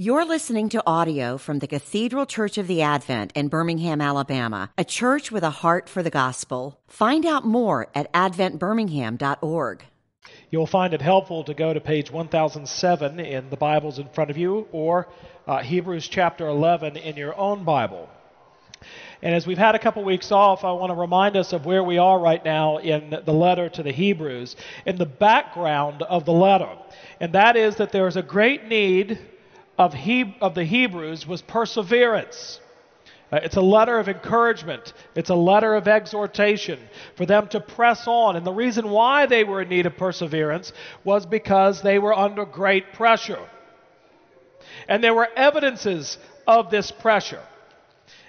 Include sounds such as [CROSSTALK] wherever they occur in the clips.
You're listening to audio from the Cathedral Church of the Advent in Birmingham, Alabama, a church with a heart for the gospel. Find out more at adventbirmingham.org. You'll find it helpful to go to page 1007 in the Bibles in front of you or uh, Hebrews chapter 11 in your own Bible. And as we've had a couple weeks off, I want to remind us of where we are right now in the letter to the Hebrews, in the background of the letter. And that is that there is a great need of, he, of the Hebrews was perseverance. Uh, it's a letter of encouragement. It's a letter of exhortation for them to press on. And the reason why they were in need of perseverance was because they were under great pressure. And there were evidences of this pressure.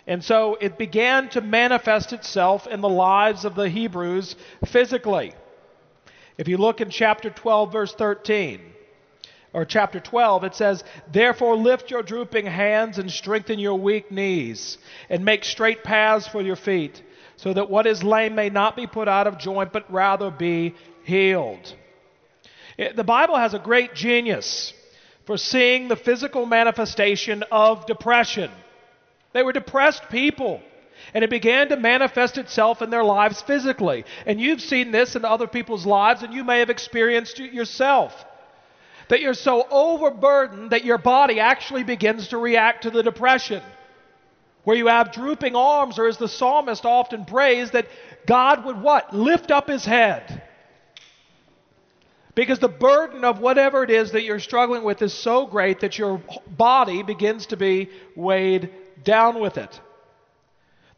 And so it began to manifest itself in the lives of the Hebrews physically. If you look in chapter 12, verse 13, or chapter 12, it says, Therefore lift your drooping hands and strengthen your weak knees, and make straight paths for your feet, so that what is lame may not be put out of joint, but rather be healed. It, the Bible has a great genius for seeing the physical manifestation of depression. They were depressed people. And it began to manifest itself in their lives physically. And you've seen this in other people's lives, and you may have experienced it yourself that you're so overburdened that your body actually begins to react to the depression. Where you have drooping arms, or as the psalmist often prays, that God would what? Lift up his head. Because the burden of whatever it is that you're struggling with is so great that your body begins to be weighed down with it.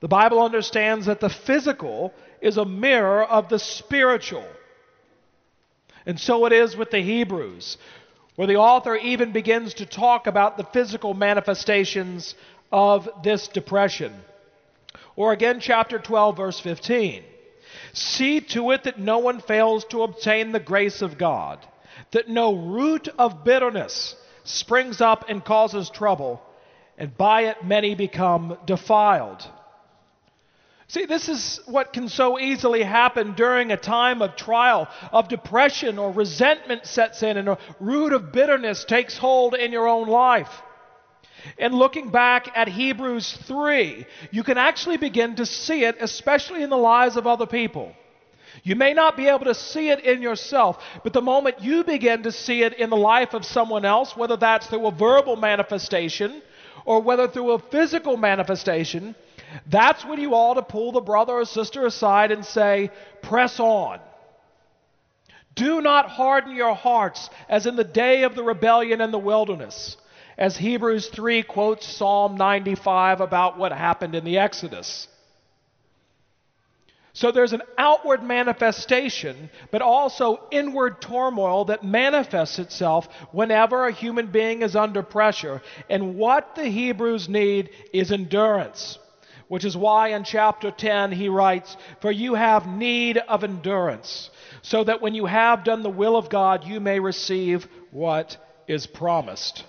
The Bible understands that the physical is a mirror of the spiritual. And so it is with the Hebrews where the author even begins to talk about the physical manifestations of this depression. Or again, chapter 12, verse 15. See to it that no one fails to obtain the grace of God, that no root of bitterness springs up and causes trouble, and by it many become defiled. See, this is what can so easily happen during a time of trial, of depression or resentment sets in and a root of bitterness takes hold in your own life. And looking back at Hebrews 3, you can actually begin to see it, especially in the lives of other people. You may not be able to see it in yourself, but the moment you begin to see it in the life of someone else, whether that's through a verbal manifestation or whether through a physical manifestation, that's when you ought to pull the brother or sister aside and say, Press on. Do not harden your hearts as in the day of the rebellion in the wilderness, as Hebrews 3 quotes Psalm 95 about what happened in the Exodus. So there's an outward manifestation, but also inward turmoil that manifests itself whenever a human being is under pressure. And what the Hebrews need is endurance which is why in chapter 10 he writes, For you have need of endurance, so that when you have done the will of God, you may receive what is promised.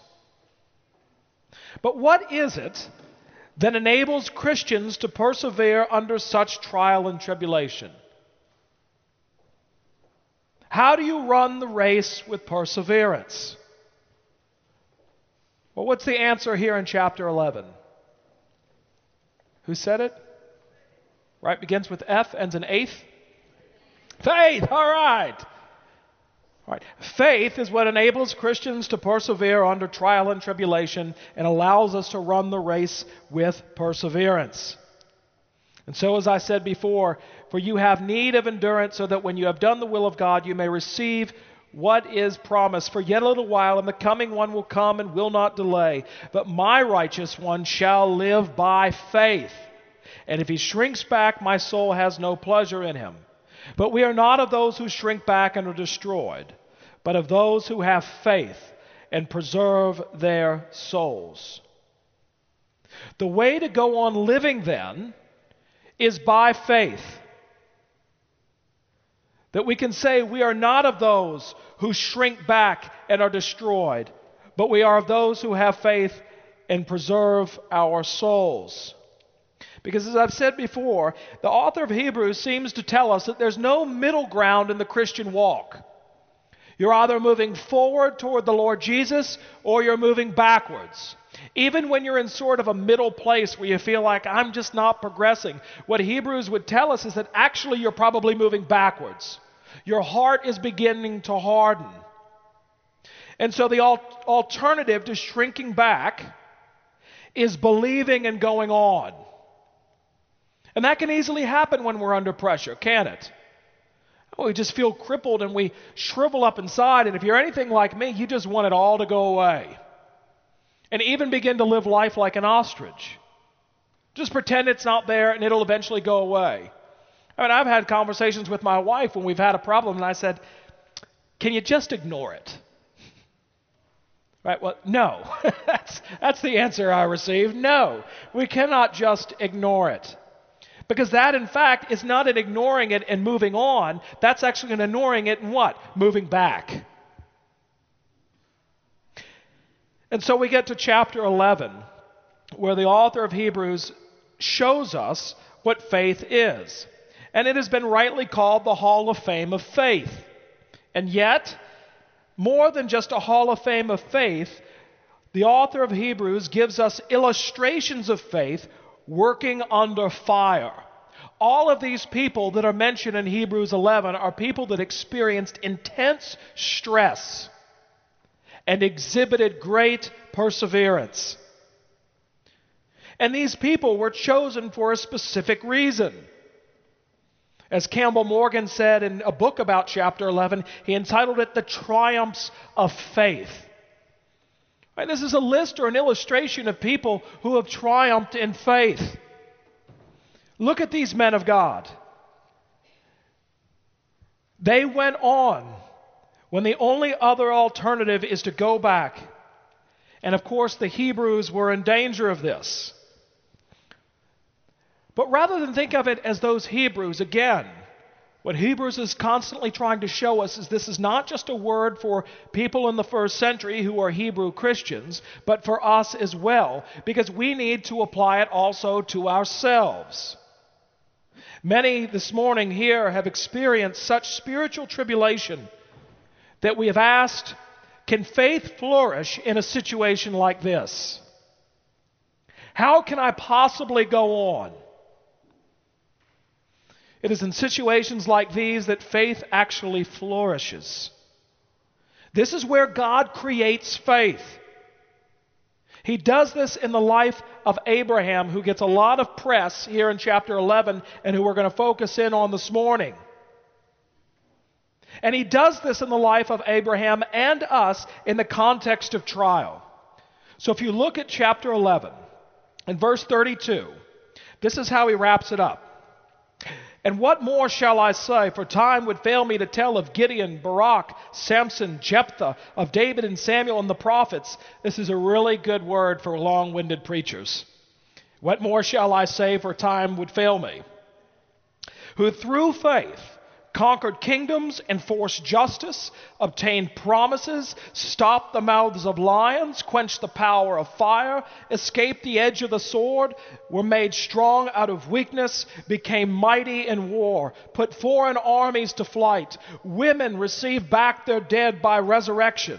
But what is it that enables Christians to persevere under such trial and tribulation? How do you run the race with perseverance? Well, what's the answer here in chapter 11? Who said it? Right, begins with F, ends in eighth. Faith, all right. All right. Faith is what enables Christians to persevere under trial and tribulation and allows us to run the race with perseverance. And so, as I said before, for you have need of endurance, so that when you have done the will of God, you may receive what is promised. For yet a little while, and the coming one will come and will not delay. But my righteous one shall live by faith. And if he shrinks back, my soul has no pleasure in him. But we are not of those who shrink back and are destroyed, but of those who have faith and preserve their souls. The way to go on living then is by faith that we can say we are not of those who shrink back and are destroyed, but we are of those who have faith and preserve our souls. Because as I've said before, the author of Hebrews seems to tell us that there's no middle ground in the Christian walk. You're either moving forward toward the Lord Jesus or you're moving backwards. Even when you're in sort of a middle place where you feel like I'm just not progressing, what Hebrews would tell us is that actually you're probably moving backwards. Your heart is beginning to harden. And so the al- alternative to shrinking back is believing and going on. And that can easily happen when we're under pressure, can it? Oh, we just feel crippled and we shrivel up inside. And if you're anything like me, you just want it all to go away. And even begin to live life like an ostrich. Just pretend it's not there and it'll eventually go away. I mean, I've had conversations with my wife when we've had a problem, and I said, Can you just ignore it? Right? Well, no. [LAUGHS] that's, that's the answer I received. No. We cannot just ignore it. Because that, in fact, is not an ignoring it and moving on. That's actually an ignoring it and what? Moving back. And so we get to chapter 11, where the author of Hebrews shows us what faith is. And it has been rightly called the Hall of Fame of Faith. And yet, more than just a Hall of Fame of faith, the author of Hebrews gives us illustrations of faith working under fire. All of these people that are mentioned in Hebrews 11 are people that experienced intense stress and exhibited great perseverance. And these people were chosen for a specific reason. As Campbell Morgan said in a book about chapter 11, he entitled it The Triumphs of Faith. Right, this is a list or an illustration of people who have triumphed in faith. Look at these men of God. They went on when the only other alternative is to go back. And of course, the Hebrews were in danger of this. But rather than think of it as those Hebrews, again, what Hebrews is constantly trying to show us is this is not just a word for people in the first century who are Hebrew Christians, but for us as well, because we need to apply it also to ourselves. Many this morning here have experienced such spiritual tribulation that we have asked, can faith flourish in a situation like this? How can I possibly go on? It is in situations like these that faith actually flourishes. This is where God creates faith. He does this in the life of Abraham, who gets a lot of press here in chapter 11 and who we're going to focus in on this morning. And he does this in the life of Abraham and us in the context of trial. So if you look at chapter 11 and verse 32, this is how he wraps it up. And what more shall I say? For time would fail me to tell of Gideon, Barak, Samson, Jephthah, of David and Samuel and the prophets. This is a really good word for long winded preachers. What more shall I say? For time would fail me. Who through faith conquered kingdoms, enforced justice, obtained promises, stopped the mouths of lions, quenched the power of fire, escaped the edge of the sword, were made strong out of weakness, became mighty in war, put foreign armies to flight. Women received back their dead by resurrection.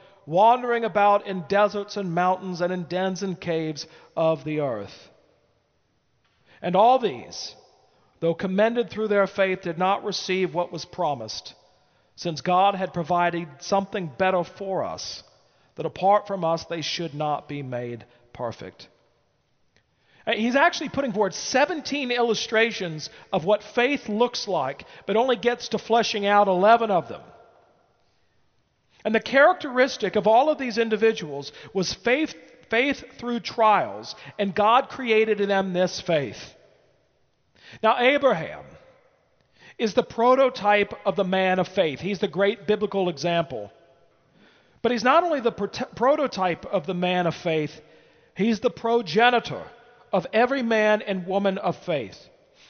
wandering about in deserts and mountains and in dens and caves of the earth. And all these, though commended through their faith, did not receive what was promised, since God had provided something better for us, that apart from us they should not be made perfect. He's actually putting forward 17 illustrations of what faith looks like, but only gets to fleshing out 11 of them. And the characteristic of all of these individuals was faith, faith through trials, and God created in them this faith. Now, Abraham is the prototype of the man of faith. He's the great biblical example. But he's not only the prototype of the man of faith, He's the progenitor of every man and woman of faith.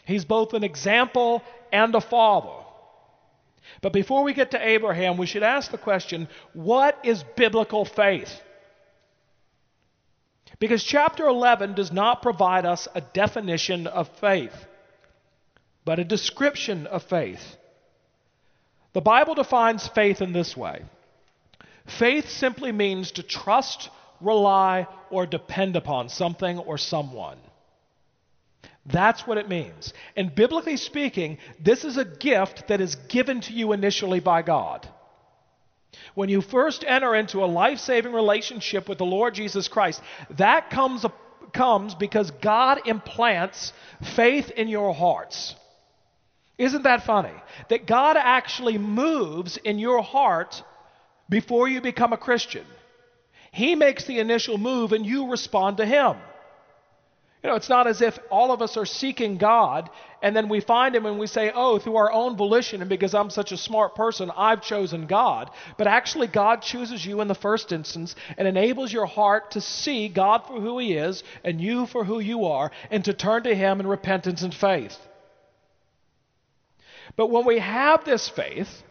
He's both an example and a father. But before we get to Abraham, we should ask the question what is biblical faith? Because chapter 11 does not provide us a definition of faith, but a description of faith. The Bible defines faith in this way faith simply means to trust, rely, or depend upon something or someone. That's what it means. And biblically speaking, this is a gift that is given to you initially by God. When you first enter into a life saving relationship with the Lord Jesus Christ, that comes, comes because God implants faith in your hearts. Isn't that funny? That God actually moves in your heart before you become a Christian. He makes the initial move and you respond to Him. You know, it's not as if all of us are seeking God and then we find Him and we say, oh, through our own volition and because I'm such a smart person, I've chosen God. But actually, God chooses you in the first instance and enables your heart to see God for who He is and you for who you are and to turn to Him in repentance and faith. But when we have this faith,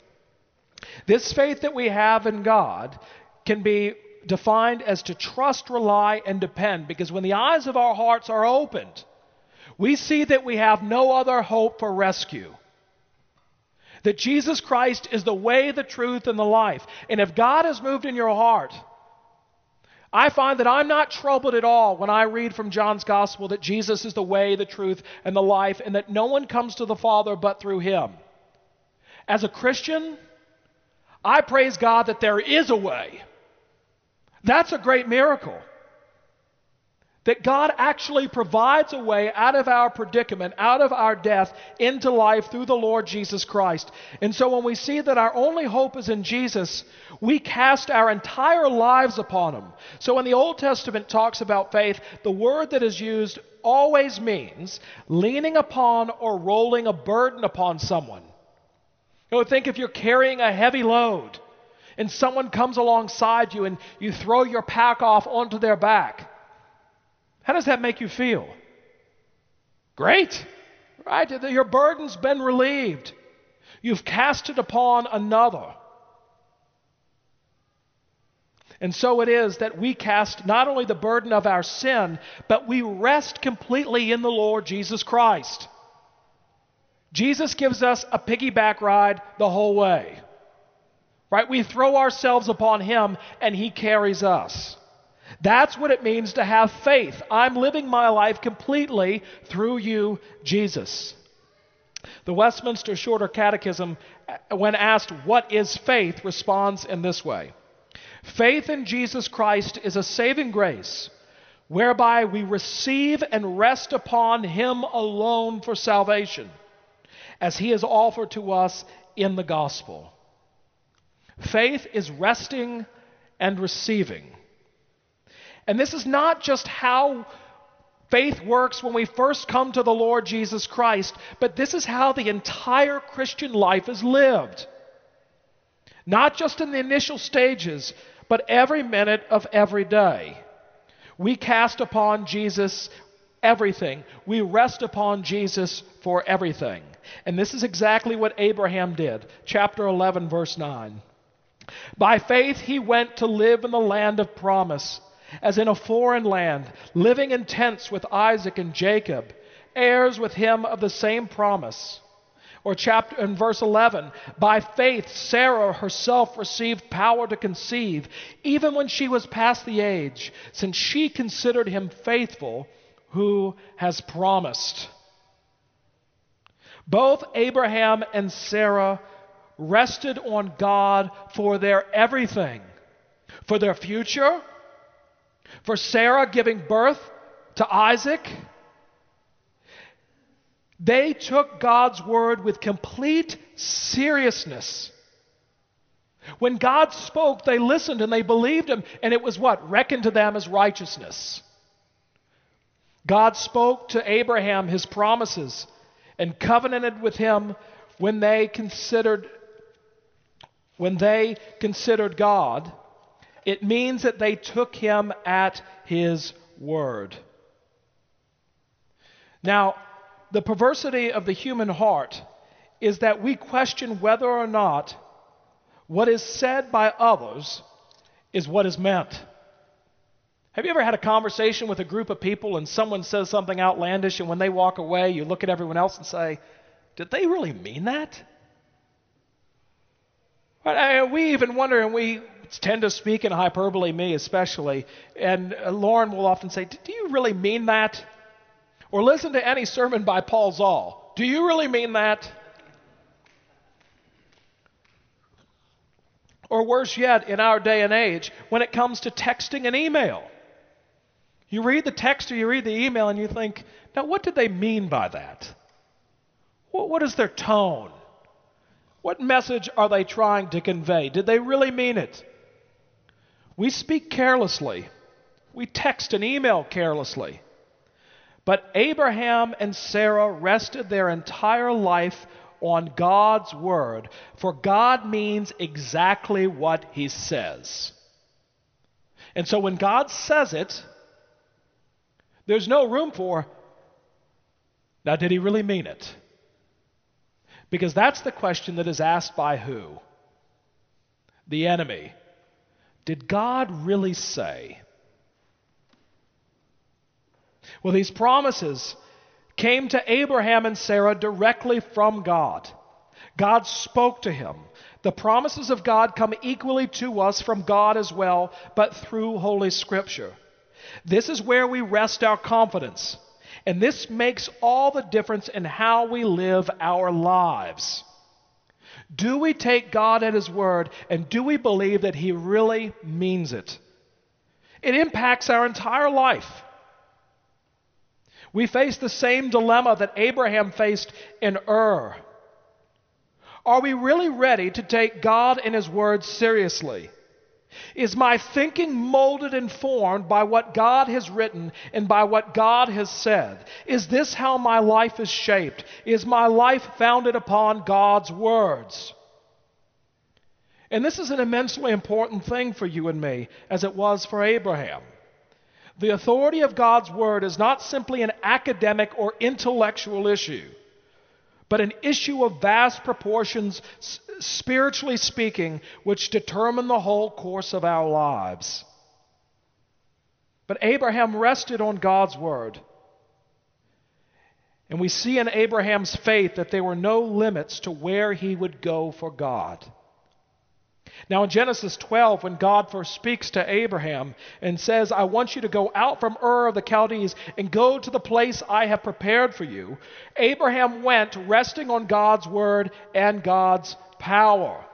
this faith that we have in God can be defined as to trust, rely, and depend. Because when the eyes of our hearts are opened, we see that we have no other hope for rescue. That Jesus Christ is the way, the truth, and the life. And if God has moved in your heart, I find that I'm not troubled at all when I read from John's Gospel that Jesus is the way, the truth, and the life, and that no one comes to the Father but through him. As a Christian, I praise God that there is a way. That's a great miracle. That God actually provides a way out of our predicament, out of our death, into life through the Lord Jesus Christ. And so when we see that our only hope is in Jesus, we cast our entire lives upon Him. So when the Old Testament talks about faith, the word that is used always means leaning upon or rolling a burden upon someone. You know, think if you're carrying a heavy load and someone comes alongside you and you throw your pack off onto their back. How does that make you feel? Great, right? Your burden's been relieved. You've cast it upon another. And so it is that we cast not only the burden of our sin, but we rest completely in the Lord Jesus Christ. Jesus gives us a piggyback ride the whole way. Right? We throw ourselves upon Him and He carries us. That's what it means to have faith. I'm living my life completely through you, Jesus. The Westminster Shorter Catechism, uh, when asked, What is faith? responds in this way Faith in Jesus Christ is a saving grace whereby we receive and rest upon Him alone for salvation, as He is offered to us in the gospel. Faith is resting and receiving. And this is not just how faith works when we first come to the Lord Jesus Christ, but this is how the entire Christian life is lived. Not just in the initial stages, but every minute of every day. We cast upon Jesus everything. We rest upon Jesus for everything. And this is exactly what Abraham did. Chapter 11, verse 9. By faith, he went to live in the land of promise, as in a foreign land, living in tents with Isaac and Jacob, heirs with him of the same promise. Or chapter in verse 11, by faith Sarah herself received power to conceive, even when she was past the age, since she considered him faithful who has promised. Both Abraham and Sarah rested on God for their everything for their future, for Sarah giving birth to Isaac. They took God's word with complete seriousness. When God spoke, they listened and they believed him, and it was what? Reckoned to them as righteousness. God spoke to Abraham his promises and covenanted with him when they considered when they considered God, it means that they took him at his word. Now, the perversity of the human heart is that we question whether or not what is said by others is what is meant. Have you ever had a conversation with a group of people and someone says something outlandish, and when they walk away, you look at everyone else and say, Did they really mean that? We even wonder, and we tend to speak in hyperbole, me especially, and uh, Lauren will often say, Do you really mean that? Or listen to any sermon by Paul Zahl. Do you really mean that? Or worse yet, in our day and age, when it comes to texting and email. You read the text or you read the email and you think, now what did they mean by that? What is their tone? What message are they trying to convey? Did they really mean it? We speak carelessly. We text and email carelessly. But Abraham and Sarah rested their entire life on God's word, for God means exactly what he says. And so when God says it, there's no room for, now, did he really mean it? Because that's the question that is asked by who? The enemy. Did God really say? Well, these promises came to Abraham and Sarah directly from God. God spoke to him. The promises of God come equally to us from God as well, but through Holy Scripture. This is where we rest our confidence. And this makes all the difference in how we live our lives. Do we take God at His word and do we believe that He really means it? It impacts our entire life. We face the same dilemma that Abraham faced in Ur. Are we really ready to take God and His word seriously? Is my thinking molded and formed by what God has written and by what God has said? Is this how my life is shaped? Is my life founded upon God's words? And this is an immensely important thing for you and me, as it was for Abraham. The authority of God's word is not simply an academic or intellectual issue but an issue of vast proportions, spiritually speaking, which determine the whole course of our lives. But Abraham rested on God's word. And we see in Abraham's faith that there were no limits to where he would go for God. Now, in Genesis 12, when God first speaks to Abraham and says, I want you to go out from Ur of the Chaldees and go to the place I have prepared for you, Abraham went resting on God's word and God's power.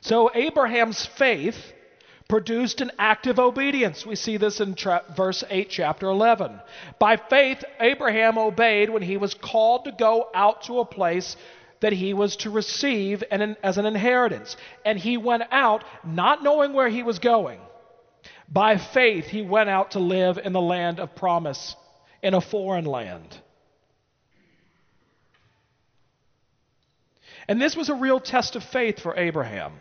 So, Abraham's faith produced an active obedience. We see this in tra- verse 8, chapter 11. By faith, Abraham obeyed when he was called to go out to a place that he was to receive an, as an inheritance. And he went out not knowing where he was going. By faith, he went out to live in the land of promise, in a foreign land. And this was a real test of faith for Abraham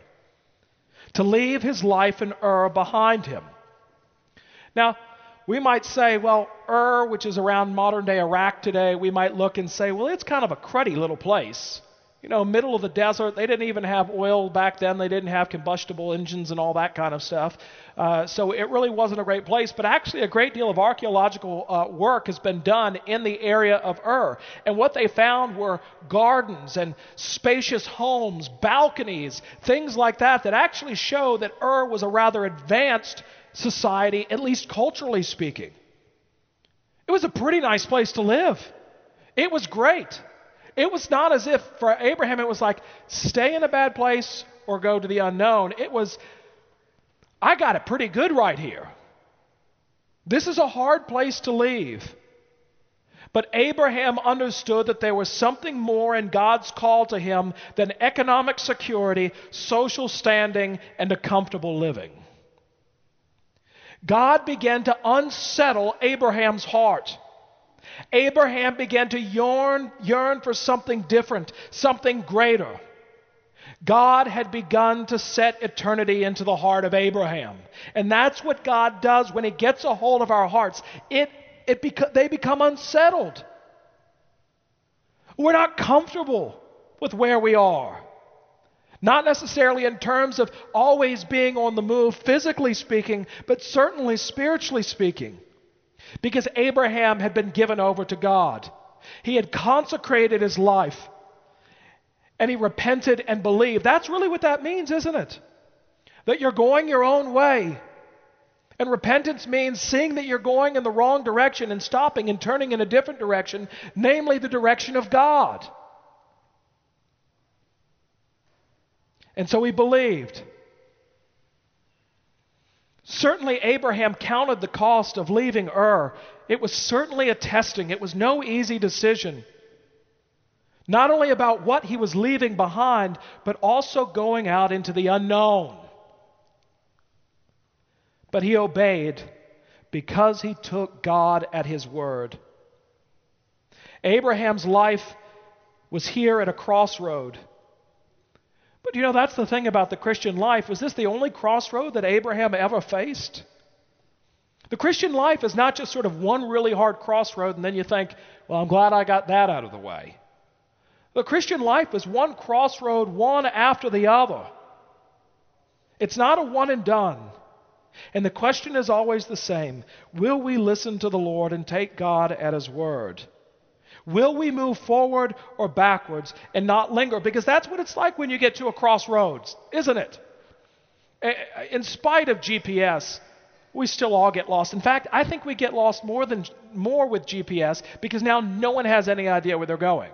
to leave his life in Ur behind him. Now, we might say, well, Ur, which is around modern day Iraq today, we might look and say, well, it's kind of a cruddy little place you know, middle of the desert. They didn't even have oil back then. They didn't have combustible engines and all that kind of stuff. Uh, so it really wasn't a great place. But actually, a great deal of archaeological uh, work has been done in the area of Ur. And what they found were gardens and spacious homes, balconies, things like that, that actually show that Ur was a rather advanced society, at least culturally speaking. It was a pretty nice place to live. It was great. It was not as if for Abraham it was like stay in a bad place or go to the unknown. It was, I got it pretty good right here. This is a hard place to leave. But Abraham understood that there was something more in God's call to him than economic security, social standing, and a comfortable living. God began to unsettle Abraham's heart. Abraham began to yearn, yearn for something different, something greater. God had begun to set eternity into the heart of Abraham. And that's what God does when He gets a hold of our hearts. It, it beca- they become unsettled. We're not comfortable with where we are. Not necessarily in terms of always being on the move, physically speaking, but certainly spiritually speaking. Because Abraham had been given over to God, he had consecrated his life and he repented and believed. That's really what that means, isn't it? That you're going your own way. And repentance means seeing that you're going in the wrong direction and stopping and turning in a different direction, namely the direction of God. And so he believed. Certainly, Abraham counted the cost of leaving Ur. It was certainly a testing, it was no easy decision. Not only about what he was leaving behind, but also going out into the unknown. But he obeyed because he took God at his word. Abraham's life was here at a crossroad. But you know, that's the thing about the Christian life. Was this the only crossroad that Abraham ever faced? The Christian life is not just sort of one really hard crossroad and then you think, well, I'm glad I got that out of the way. The Christian life is one crossroad, one after the other. It's not a one and done. And the question is always the same Will we listen to the Lord and take God at His word? Will we move forward or backwards and not linger? Because that's what it's like when you get to a crossroads, isn't it? In spite of GPS, we still all get lost. In fact, I think we get lost more than more with GPS because now no one has any idea where they're going.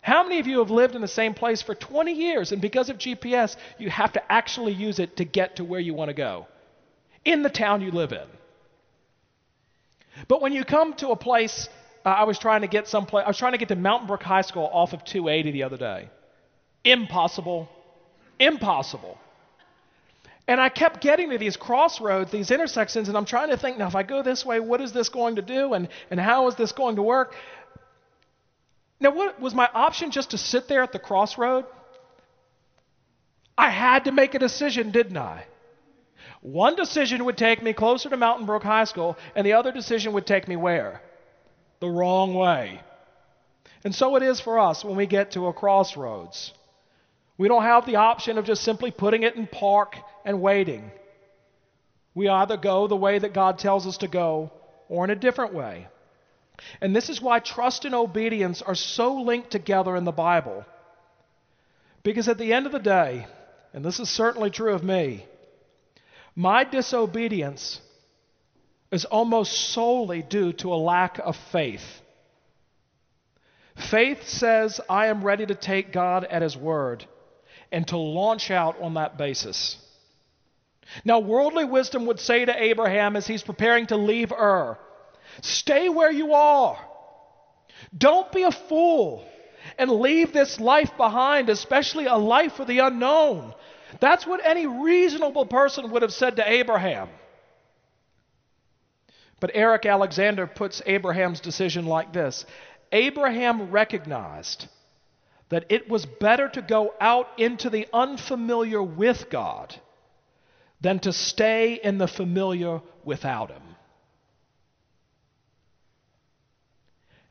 How many of you have lived in the same place for 20 years and because of GPS, you have to actually use it to get to where you want to go in the town you live in? But when you come to a place, uh, I was trying to get someplace. I was trying to get to Mountain Brook High School off of 280 the other day. Impossible. Impossible. And I kept getting to these crossroads, these intersections, and I'm trying to think now, if I go this way, what is this going to do? And, and how is this going to work? Now, what, was my option just to sit there at the crossroad? I had to make a decision, didn't I? One decision would take me closer to Mountain Brook High School, and the other decision would take me where? The wrong way. And so it is for us when we get to a crossroads. We don't have the option of just simply putting it in park and waiting. We either go the way that God tells us to go or in a different way. And this is why trust and obedience are so linked together in the Bible. Because at the end of the day, and this is certainly true of me, my disobedience is almost solely due to a lack of faith. Faith says, I am ready to take God at His word and to launch out on that basis. Now, worldly wisdom would say to Abraham as he's preparing to leave Ur, Stay where you are. Don't be a fool and leave this life behind, especially a life for the unknown. That's what any reasonable person would have said to Abraham. But Eric Alexander puts Abraham's decision like this Abraham recognized that it was better to go out into the unfamiliar with God than to stay in the familiar without Him.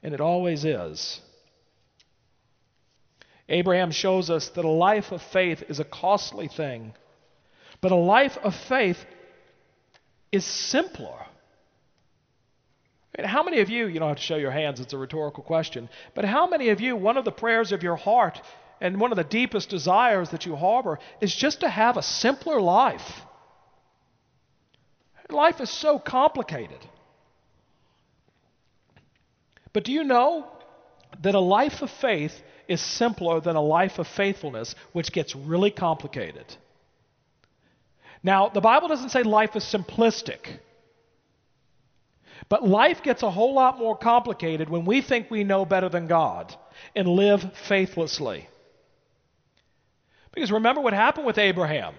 and it always is. Abraham shows us that a life of faith is a costly thing, but a life of faith is simpler. And how many of you, you don't have to show your hands, it's a rhetorical question, but how many of you, one of the prayers of your heart and one of the deepest desires that you harbor is just to have a simpler life? Life is so complicated. But do you know that a life of faith is simpler than a life of faithfulness, which gets really complicated? Now, the Bible doesn't say life is simplistic. But life gets a whole lot more complicated when we think we know better than God and live faithlessly. Because remember what happened with Abraham.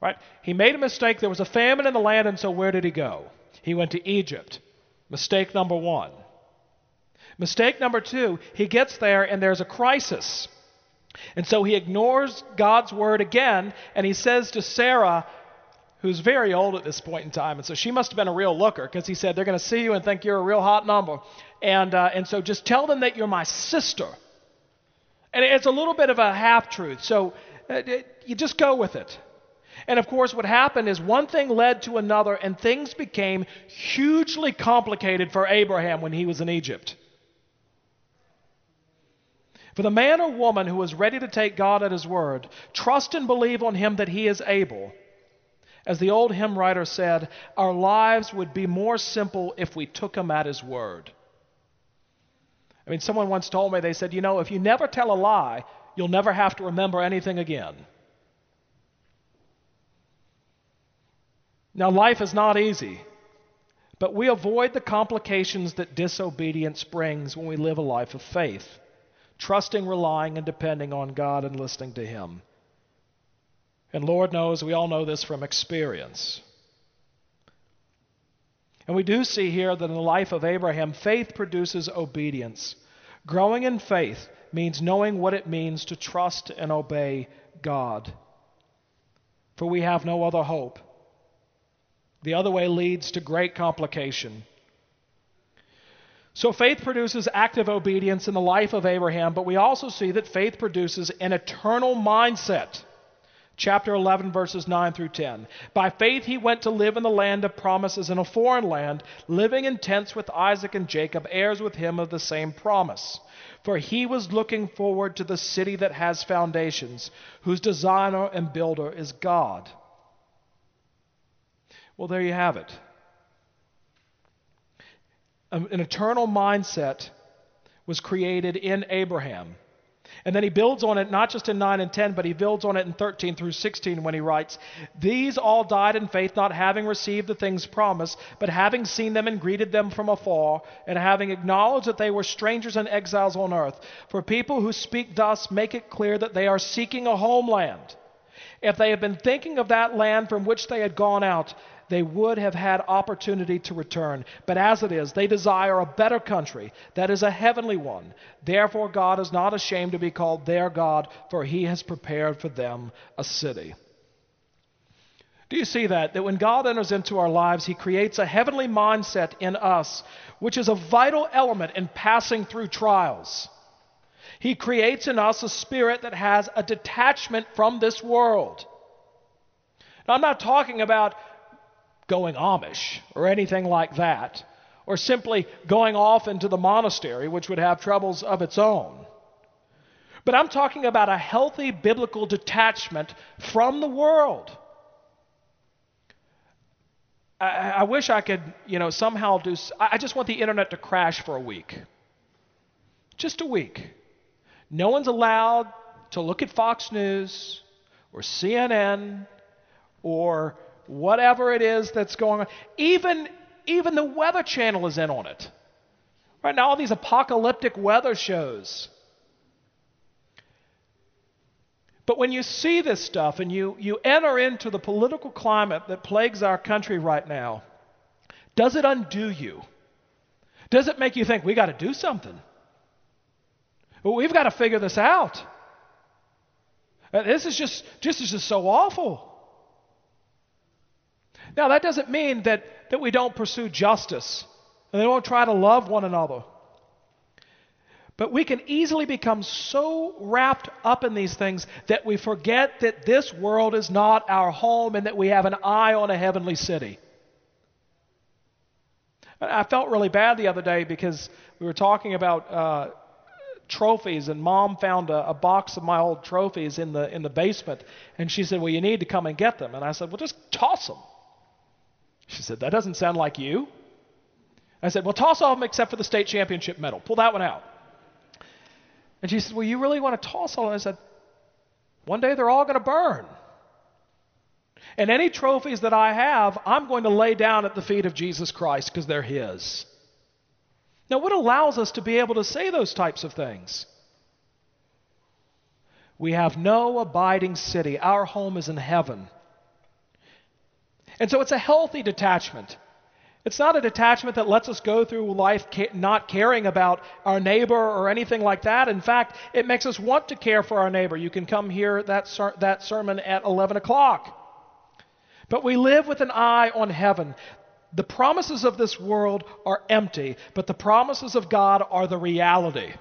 Right? He made a mistake. There was a famine in the land, and so where did he go? He went to Egypt. Mistake number one. Mistake number two, he gets there and there's a crisis. And so he ignores God's word again, and he says to Sarah, who's very old at this point in time, and so she must have been a real looker because he said, They're going to see you and think you're a real hot number. And, uh, and so just tell them that you're my sister. And it's a little bit of a half truth, so uh, you just go with it. And of course, what happened is one thing led to another, and things became hugely complicated for Abraham when he was in Egypt. For the man or woman who is ready to take God at his word, trust and believe on him that he is able. As the old hymn writer said, our lives would be more simple if we took him at his word. I mean, someone once told me, they said, you know, if you never tell a lie, you'll never have to remember anything again. Now, life is not easy, but we avoid the complications that disobedience brings when we live a life of faith, trusting, relying, and depending on God and listening to Him. And Lord knows, we all know this from experience. And we do see here that in the life of Abraham, faith produces obedience. Growing in faith means knowing what it means to trust and obey God. For we have no other hope. The other way leads to great complication. So faith produces active obedience in the life of Abraham, but we also see that faith produces an eternal mindset. Chapter 11, verses 9 through 10. By faith he went to live in the land of promises in a foreign land, living in tents with Isaac and Jacob, heirs with him of the same promise. For he was looking forward to the city that has foundations, whose designer and builder is God. Well, there you have it. An eternal mindset was created in Abraham. And then he builds on it not just in 9 and 10, but he builds on it in 13 through 16 when he writes, These all died in faith, not having received the things promised, but having seen them and greeted them from afar, and having acknowledged that they were strangers and exiles on earth. For people who speak thus make it clear that they are seeking a homeland. If they had been thinking of that land from which they had gone out, they would have had opportunity to return. But as it is, they desire a better country, that is a heavenly one. Therefore, God is not ashamed to be called their God, for he has prepared for them a city. Do you see that? That when God enters into our lives, He creates a heavenly mindset in us, which is a vital element in passing through trials. He creates in us a spirit that has a detachment from this world. Now, I'm not talking about going Amish or anything like that, or simply going off into the monastery, which would have troubles of its own. But I'm talking about a healthy biblical detachment from the world. I, I wish I could, you know, somehow do. I just want the internet to crash for a week. Just a week. No one's allowed to look at Fox News or CNN or whatever it is that's going on. Even, even the Weather Channel is in on it. Right now, all these apocalyptic weather shows. But when you see this stuff and you, you enter into the political climate that plagues our country right now, does it undo you? Does it make you think, we got to do something? Well, we've got to figure this out. Uh, this is just, this is just so awful. Now, that doesn't mean that, that we don't pursue justice and we don't try to love one another. But we can easily become so wrapped up in these things that we forget that this world is not our home and that we have an eye on a heavenly city. I felt really bad the other day because we were talking about uh, trophies, and Mom found a, a, box of my old trophies in the in the basement, and she said, "Well, you need to come and get them." And I said, "Well, just toss them." She said, That doesn't sound like you. I said, Well, toss all of them except for the state championship medal. Pull that one out. And she said, Well, you really want to toss all them? I said, One day they're all going to burn. And any trophies that I have, I'm going to lay down at the feet of Jesus Christ because they're His. Now, what allows us to be able to say those types of things? We have no abiding city. Our home is in heaven. And so it's a healthy detachment. It's not a detachment that lets us go through life not caring about our neighbor or anything like that. In fact, it makes us want to care for our neighbor. You can come hear that, ser- that sermon at 11 o'clock. But we live with an eye on heaven. The promises of this world are empty, but the promises of God are the reality.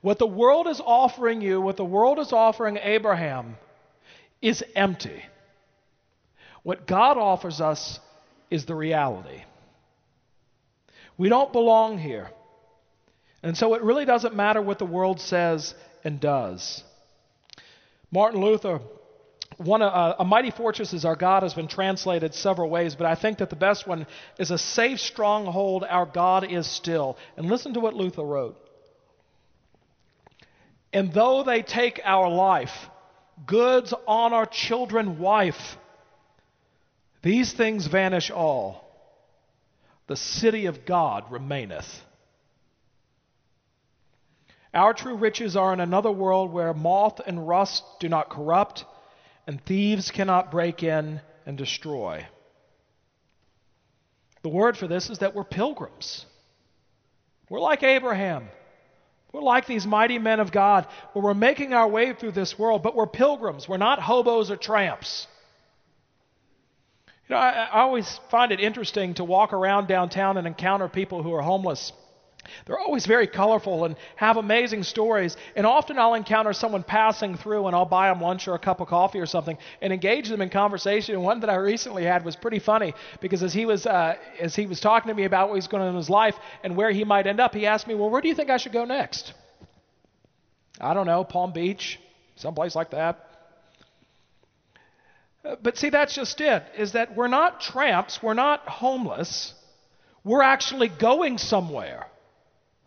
What the world is offering you, what the world is offering Abraham, is empty. What God offers us is the reality. We don't belong here. And so it really doesn't matter what the world says and does. Martin Luther, one, uh, a mighty fortress is our God has been translated several ways, but I think that the best one is a safe stronghold, our God is still. And listen to what Luther wrote. And though they take our life, goods, honor, children, wife, these things vanish all. The city of God remaineth. Our true riches are in another world where moth and rust do not corrupt, and thieves cannot break in and destroy. The word for this is that we're pilgrims. We're like Abraham. We're like these mighty men of God, where we're making our way through this world, but we're pilgrims. We're not hobos or tramps. You know, I, I always find it interesting to walk around downtown and encounter people who are homeless. They're always very colorful and have amazing stories. And often I'll encounter someone passing through and I'll buy them lunch or a cup of coffee or something and engage them in conversation. And one that I recently had was pretty funny because as he was, uh, as he was talking to me about what he's going on in his life and where he might end up, he asked me, Well, where do you think I should go next? I don't know, Palm Beach, someplace like that. But see, that's just it, is that we're not tramps, we're not homeless, we're actually going somewhere.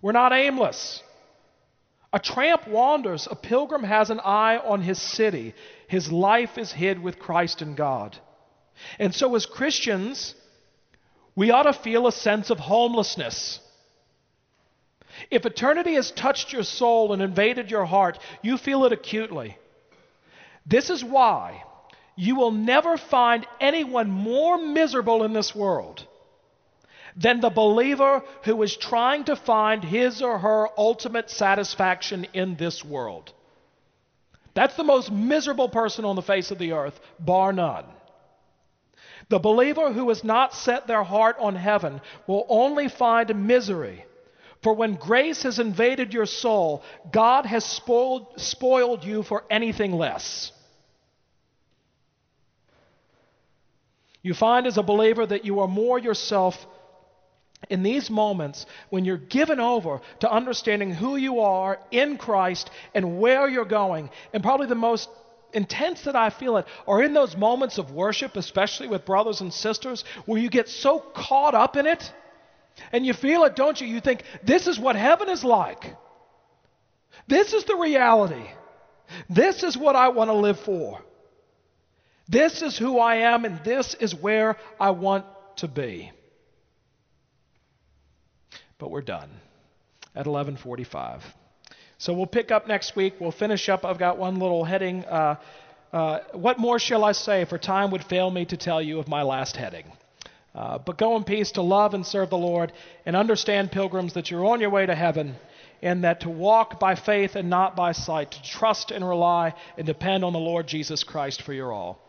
We're not aimless. A tramp wanders, a pilgrim has an eye on his city. His life is hid with Christ and God. And so, as Christians, we ought to feel a sense of homelessness. If eternity has touched your soul and invaded your heart, you feel it acutely. This is why you will never find anyone more miserable in this world than the believer who is trying to find his or her ultimate satisfaction in this world. That's the most miserable person on the face of the earth, bar none. The believer who has not set their heart on heaven will only find misery. For when grace has invaded your soul, God has spoiled, spoiled you for anything less. You find as a believer that you are more yourself in these moments when you're given over to understanding who you are in Christ and where you're going. And probably the most intense that I feel it are in those moments of worship, especially with brothers and sisters, where you get so caught up in it and you feel it, don't you? You think, this is what heaven is like. This is the reality. This is what I want to live for. This is who I am, and this is where I want to be. But we're done at 11:45. So we'll pick up next week. We'll finish up. I've got one little heading. Uh, uh, what more shall I say? For time would fail me to tell you of my last heading. Uh, but go in peace to love and serve the Lord, and understand, pilgrims, that you're on your way to heaven, and that to walk by faith and not by sight, to trust and rely and depend on the Lord Jesus Christ for your all.